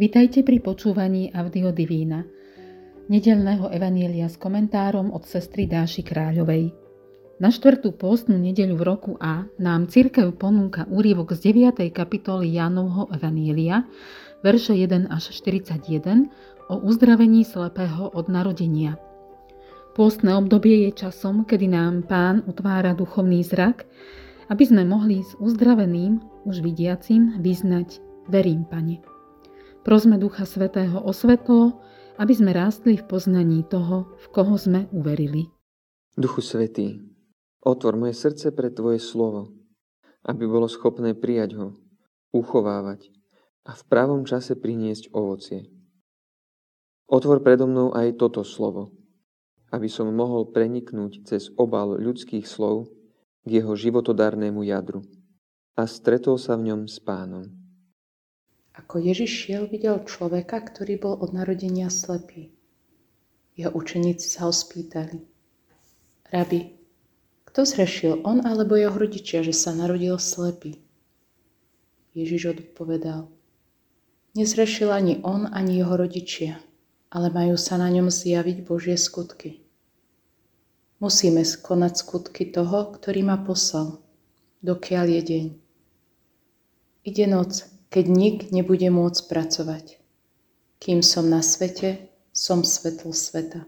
Vitajte pri počúvaní Audio Divína, nedelného evanielia s komentárom od sestry Dáši Kráľovej. Na štvrtú postnú nedeľu v roku A nám církev ponúka úrivok z 9. kapitoly Jánovho evanielia, verše 1 až 41 o uzdravení slepého od narodenia. Pôstne obdobie je časom, kedy nám pán otvára duchovný zrak, aby sme mohli s uzdraveným, už vidiacim, vyznať Verím, Pane. Prosme Ducha Svetého o svetlo, aby sme rástli v poznaní toho, v koho sme uverili. Duchu Svetý, otvor moje srdce pre Tvoje slovo, aby bolo schopné prijať ho, uchovávať a v pravom čase priniesť ovocie. Otvor predo mnou aj toto slovo, aby som mohol preniknúť cez obal ľudských slov k jeho životodarnému jadru a stretol sa v ňom s pánom. Ako Ježiš šiel, videl človeka, ktorý bol od narodenia slepý. Jeho učeníci sa ho spýtali. Rabi, kto zrešil, on alebo jeho rodičia, že sa narodil slepý? Ježiš odpovedal. Nezrešil ani on, ani jeho rodičia, ale majú sa na ňom zjaviť Božie skutky. Musíme skonať skutky toho, ktorý ma poslal, dokiaľ je deň. Ide noc, keď nik nebude môcť pracovať. Kým som na svete, som svetlo sveta.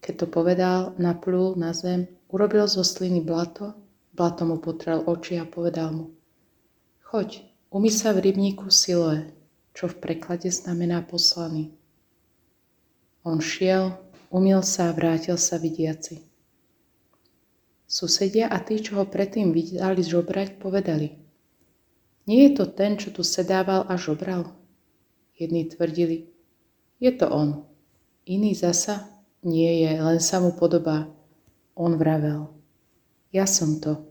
Keď to povedal, naplul na zem, urobil zo sliny blato, blato mu potrel oči a povedal mu Choď, umy sa v rybníku Siloe, čo v preklade znamená poslaný. On šiel, umil sa a vrátil sa vidiaci. Susedia a tí, čo ho predtým videli žobrať, povedali – nie je to ten, čo tu sedával a žobral? Jedni tvrdili, je to on. Iný zasa, nie je, len sa mu podobá. On vravel, ja som to.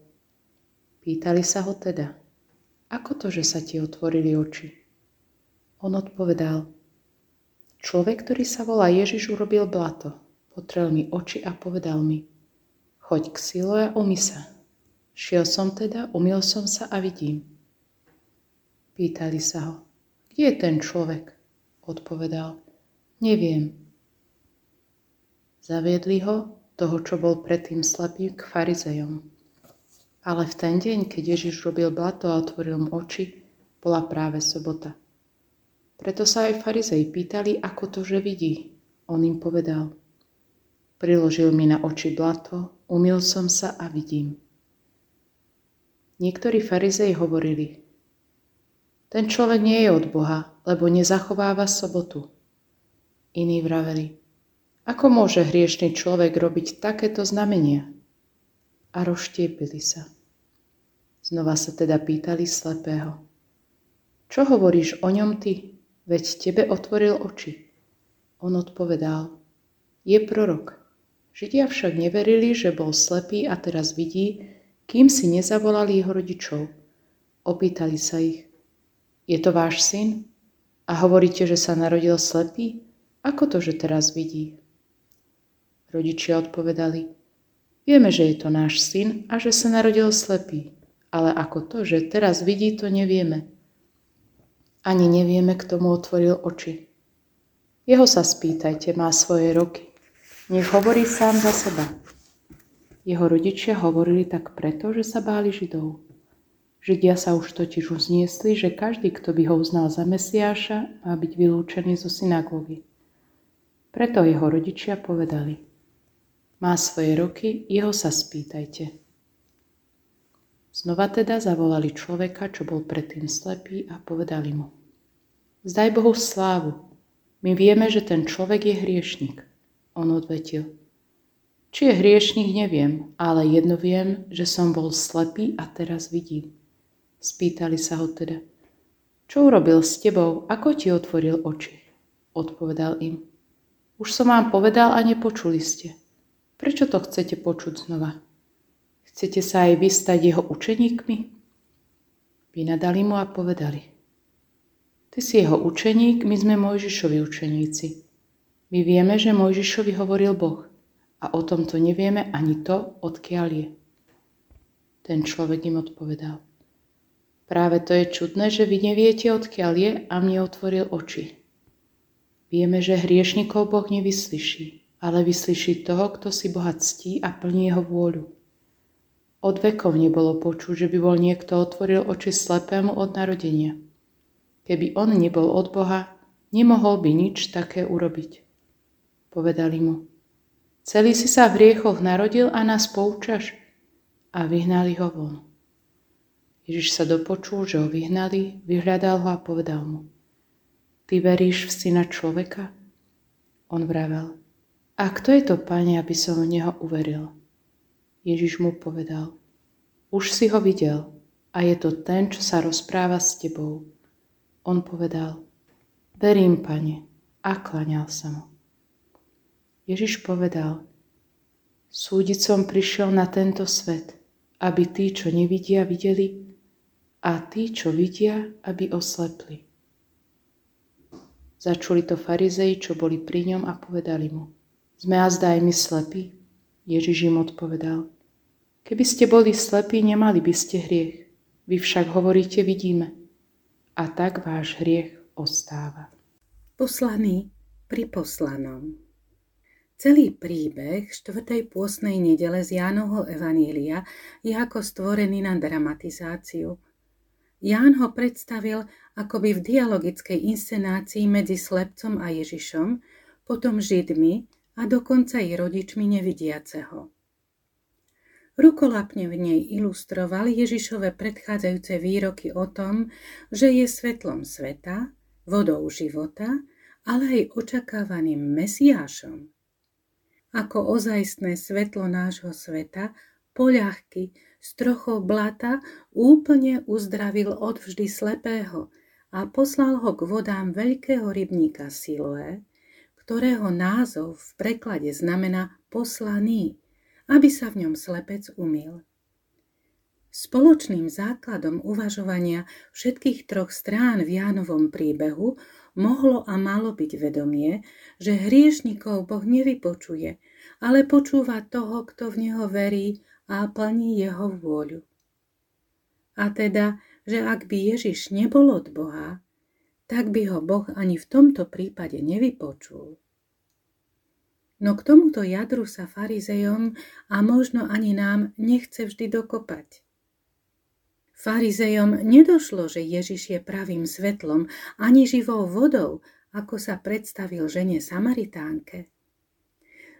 Pýtali sa ho teda, ako to, že sa ti otvorili oči? On odpovedal, človek, ktorý sa volá Ježiš, urobil blato, potrel mi oči a povedal mi, choď k Siloe a umy sa. Šiel som teda, umil som sa a vidím. Pýtali sa ho, kde je ten človek? Odpovedal, neviem. Zaviedli ho, toho, čo bol predtým slepý, k farizejom. Ale v ten deň, keď Ježiš robil blato a otvoril mu oči, bola práve sobota. Preto sa aj farizej pýtali, ako to, že vidí. On im povedal, priložil mi na oči blato, umil som sa a vidím. Niektorí farizej hovorili, ten človek nie je od Boha, lebo nezachováva sobotu. Iní vraveli, ako môže hriešný človek robiť takéto znamenia? A rozštiepili sa. Znova sa teda pýtali slepého. Čo hovoríš o ňom ty? Veď tebe otvoril oči. On odpovedal, je prorok. Židia však neverili, že bol slepý a teraz vidí, kým si nezavolali jeho rodičov. Opýtali sa ich, je to váš syn? A hovoríte, že sa narodil slepý? Ako to, že teraz vidí? Rodičia odpovedali, vieme, že je to náš syn a že sa narodil slepý, ale ako to, že teraz vidí, to nevieme. Ani nevieme, kto mu otvoril oči. Jeho sa spýtajte, má svoje roky. Nech hovorí sám za seba. Jeho rodičia hovorili tak preto, že sa báli Židov. Židia sa už totiž uzniesli, že každý, kto by ho uznal za Mesiáša, má byť vylúčený zo synagógy. Preto jeho rodičia povedali, má svoje roky, jeho sa spýtajte. Znova teda zavolali človeka, čo bol predtým slepý a povedali mu, zdaj Bohu slávu, my vieme, že ten človek je hriešnik. On odvetil, či je hriešnik, neviem, ale jedno viem, že som bol slepý a teraz vidím. Spýtali sa ho teda. Čo urobil s tebou? Ako ti otvoril oči? Odpovedal im. Už som vám povedal a nepočuli ste. Prečo to chcete počuť znova? Chcete sa aj vystať jeho učeníkmi? Vynadali mu a povedali. Ty si jeho učeník, my sme Mojžišovi učeníci. My vieme, že Mojžišovi hovoril Boh a o tomto nevieme ani to, odkiaľ je. Ten človek im odpovedal. Práve to je čudné, že vy neviete, odkiaľ je a mne otvoril oči. Vieme, že hriešnikov Boh nevyslyší, ale vyslyší toho, kto si Boha ctí a plní jeho vôľu. Od vekov nebolo počuť, že by bol niekto otvoril oči slepému od narodenia. Keby on nebol od Boha, nemohol by nič také urobiť. Povedali mu, celý si sa v riechoch narodil a nás poučaš? A vyhnali ho von. Ježiš sa dopočul, že ho vyhnali, vyhľadal ho a povedal mu, Ty veríš v syna človeka? On vravel, a kto je to, pane, aby som v neho uveril? Ježiš mu povedal, už si ho videl a je to ten, čo sa rozpráva s tebou. On povedal, verím, pane, a klaňal sa mu. Ježiš povedal, súdiť som prišiel na tento svet, aby tí, čo nevidia, videli a tí, čo vidia, aby oslepli. Začuli to farizei, čo boli pri ňom a povedali mu, sme azda aj my slepí? Ježiš im odpovedal, keby ste boli slepí, nemali by ste hriech. Vy však hovoríte, vidíme. A tak váš hriech ostáva. Poslaný pri poslanom. Celý príbeh štvrtej pôsnej nedele z Jánovho Evanília je ako stvorený na dramatizáciu – Ján ho predstavil akoby v dialogickej inscenácii medzi slepcom a Ježišom, potom Židmi a dokonca i rodičmi nevidiaceho. Rukolapne v nej ilustroval Ježišove predchádzajúce výroky o tom, že je svetlom sveta, vodou života, ale aj očakávaným Mesiášom. Ako ozajstné svetlo nášho sveta, poľahky, z trochou blata úplne uzdravil odvždy slepého a poslal ho k vodám veľkého rybníka Siloé, ktorého názov v preklade znamená poslaný, aby sa v ňom slepec umil. Spoločným základom uvažovania všetkých troch strán v Jánovom príbehu mohlo a malo byť vedomie, že hriešnikov Boh nevypočuje, ale počúva toho, kto v Neho verí a plní jeho vôľu. A teda, že ak by Ježiš nebol od Boha, tak by ho Boh ani v tomto prípade nevypočul. No k tomuto jadru sa farizejom a možno ani nám nechce vždy dokopať. Farizejom nedošlo, že Ježiš je pravým svetlom ani živou vodou, ako sa predstavil žene Samaritánke.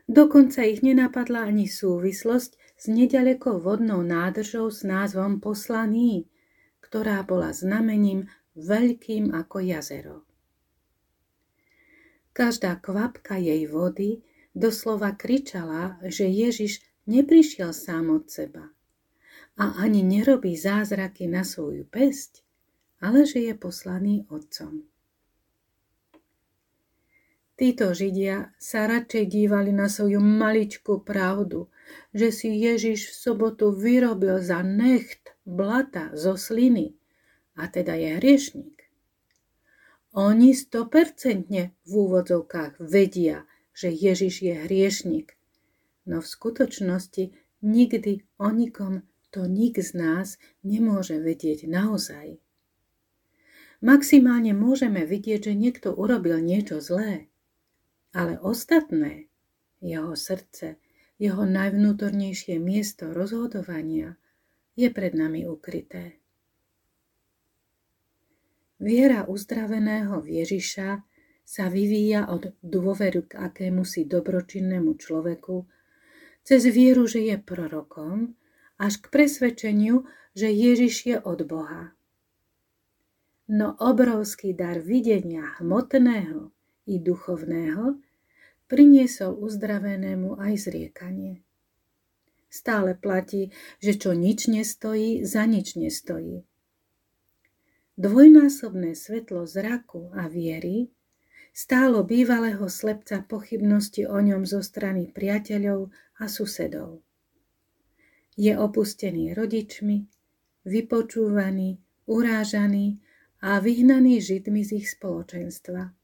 Dokonca ich nenapadla ani súvislosť s nedalekou vodnou nádržou s názvom Poslaný, ktorá bola znamením veľkým ako jazero. Každá kvapka jej vody doslova kričala, že Ježiš neprišiel sám od seba a ani nerobí zázraky na svoju pesť, ale že je poslaný otcom. Títo Židia sa radšej dívali na svoju maličkú pravdu, že si Ježiš v sobotu vyrobil za necht blata zo sliny, a teda je hriešnik. Oni stopercentne v úvodzovkách vedia, že Ježiš je hriešnik, no v skutočnosti nikdy o nikom to nik z nás nemôže vedieť naozaj. Maximálne môžeme vidieť, že niekto urobil niečo zlé, ale ostatné, jeho srdce, jeho najvnútornejšie miesto rozhodovania je pred nami ukryté. Viera uzdraveného Ježiša sa vyvíja od dôveru k akému si dobročinnému človeku, cez vieru, že je prorokom, až k presvedčeniu, že Ježiš je od Boha. No obrovský dar videnia hmotného i duchovného, priniesol uzdravenému aj zriekanie. Stále platí, že čo nič nestojí, za nič nestojí. Dvojnásobné svetlo zraku a viery stálo bývalého slepca pochybnosti o ňom zo strany priateľov a susedov. Je opustený rodičmi, vypočúvaný, urážaný a vyhnaný židmi z ich spoločenstva.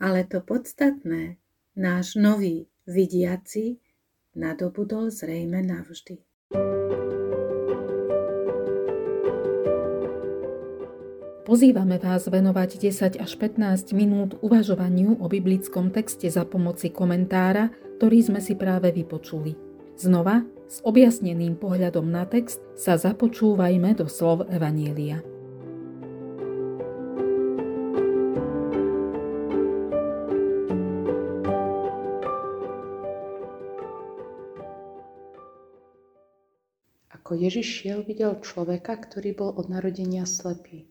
Ale to podstatné, náš nový vidiaci, nadobudol zrejme navždy. Pozývame vás venovať 10 až 15 minút uvažovaniu o biblickom texte za pomoci komentára, ktorý sme si práve vypočuli. Znova, s objasneným pohľadom na text, sa započúvajme do slov Evanielia. Ježiš šiel, videl človeka, ktorý bol od narodenia slepý.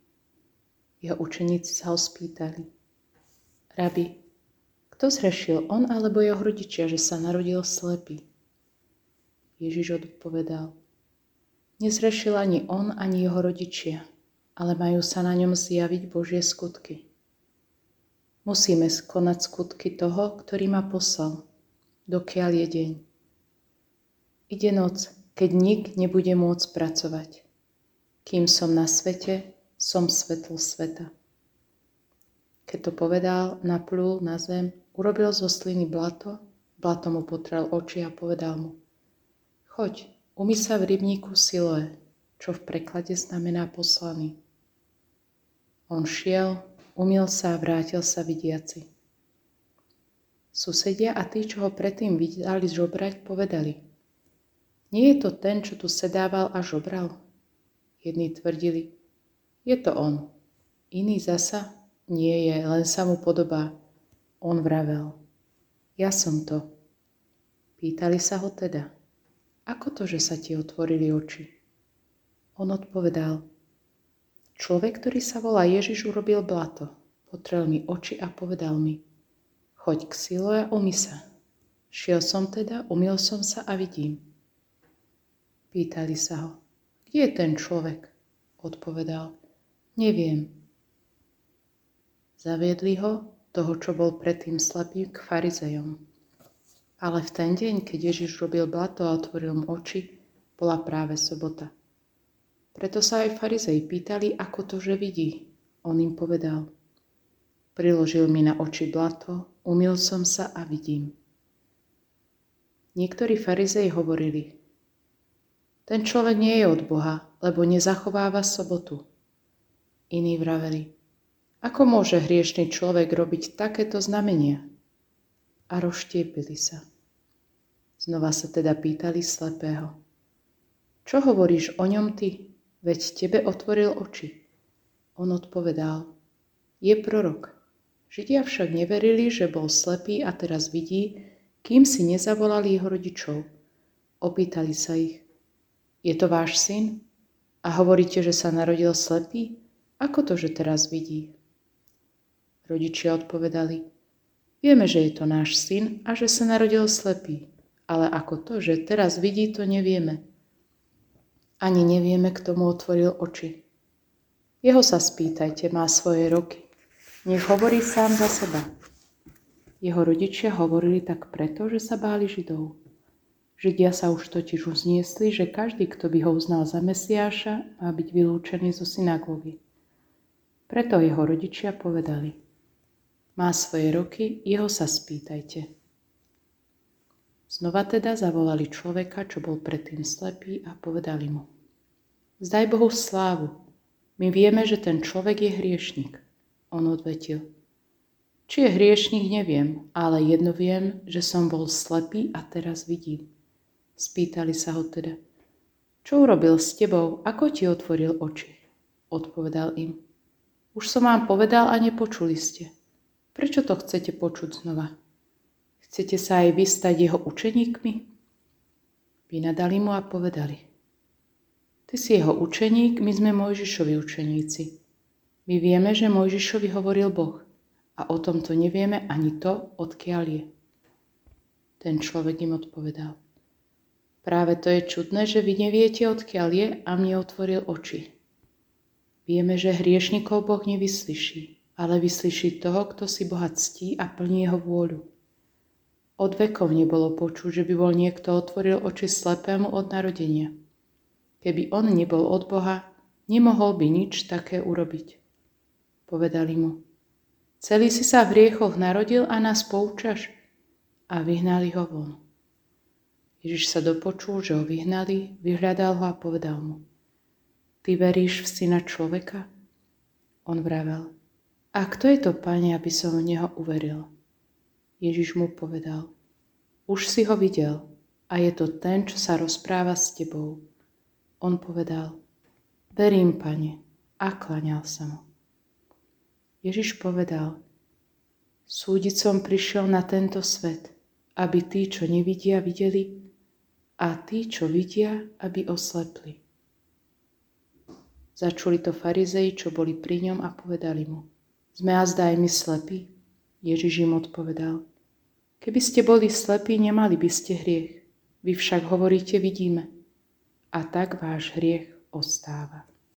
Jeho učeníci sa ho spýtali. Rabi, kto zrešil, on alebo jeho rodičia, že sa narodil slepý? Ježiš odpovedal. Nezrešil ani on, ani jeho rodičia, ale majú sa na ňom zjaviť Božie skutky. Musíme skonať skutky toho, ktorý ma poslal, dokiaľ je deň. Ide noc, keď nik nebude môcť pracovať. Kým som na svete, som svetlo sveta. Keď to povedal, naplul na zem, urobil zo sliny blato, blato mu potrel oči a povedal mu Choď, umy sa v rybníku Siloe, čo v preklade znamená poslaný. On šiel, umil sa a vrátil sa vidiaci. Susedia a tí, čo ho predtým videli žobrať, povedali Nie je to ten, čo tu sedával a žobral? Jedni tvrdili je to on. Iný zasa nie je, len sa mu podobá. On vravel. Ja som to. Pýtali sa ho teda. Ako to, že sa ti otvorili oči? On odpovedal. Človek, ktorý sa volá Ježiš, urobil blato. Potrel mi oči a povedal mi. Choď k silo a umy sa. Šiel som teda, umil som sa a vidím. Pýtali sa ho. Kde je ten človek? Odpovedal. Neviem. Zaviedli ho, toho, čo bol predtým slepý, k farizejom. Ale v ten deň, keď Ježiš robil blato a otvoril mu oči, bola práve sobota. Preto sa aj farizej pýtali, ako to, že vidí. On im povedal, priložil mi na oči blato, umil som sa a vidím. Niektorí farizej hovorili, ten človek nie je od Boha, lebo nezachováva sobotu. Iní vraveli, ako môže hriešný človek robiť takéto znamenia? A rozštiepili sa. Znova sa teda pýtali slepého. Čo hovoríš o ňom ty? Veď tebe otvoril oči. On odpovedal, je prorok. Židia však neverili, že bol slepý a teraz vidí, kým si nezavolali jeho rodičov. Opýtali sa ich, je to váš syn? A hovoríte, že sa narodil slepý? Ako to, že teraz vidí? Rodičia odpovedali, vieme, že je to náš syn a že sa narodil slepý, ale ako to, že teraz vidí, to nevieme. Ani nevieme, kto mu otvoril oči. Jeho sa spýtajte, má svoje roky. Nech hovorí sám za seba. Jeho rodičia hovorili tak preto, že sa báli Židov. Židia sa už totiž uzniesli, že každý, kto by ho uznal za Mesiáša, má byť vylúčený zo synagógy. Preto jeho rodičia povedali, má svoje roky, jeho sa spýtajte. Znova teda zavolali človeka, čo bol predtým slepý a povedali mu, zdaj Bohu slávu, my vieme, že ten človek je hriešnik. On odvetil, či je hriešnik, neviem, ale jedno viem, že som bol slepý a teraz vidím. Spýtali sa ho teda, čo urobil s tebou, ako ti otvoril oči? Odpovedal im, už som vám povedal a nepočuli ste. Prečo to chcete počuť znova? Chcete sa aj vystať jeho učeníkmi? Vynadali mu a povedali. Ty si jeho učeník, my sme Mojžišovi učeníci. My vieme, že Mojžišovi hovoril Boh a o tomto nevieme ani to, odkiaľ je. Ten človek im odpovedal. Práve to je čudné, že vy neviete, odkiaľ je a mne otvoril oči. Vieme, že hriešnikov Boh nevyslyší, ale vyslyší toho, kto si Boha ctí a plní jeho vôľu. Od vekov nebolo počuť, že by bol niekto otvoril oči slepému od narodenia. Keby on nebol od Boha, nemohol by nič také urobiť. Povedali mu, celý si sa v hriechoch narodil a nás poučaš? A vyhnali ho von. Ježiš sa dopočul, že ho vyhnali, vyhľadal ho a povedal mu, Ty veríš v syna človeka? On vravel, a kto je to, pane, aby som v neho uveril? Ježiš mu povedal, už si ho videl a je to ten, čo sa rozpráva s tebou. On povedal, verím, pane, a klaňal sa mu. Ježiš povedal, súdiť som prišiel na tento svet, aby tí, čo nevidia, videli a tí, čo vidia, aby oslepli. Začuli to farizei, čo boli pri ňom a povedali mu, sme a zdaj my slepí? Ježiš im odpovedal, keby ste boli slepí, nemali by ste hriech. Vy však hovoríte, vidíme. A tak váš hriech ostáva.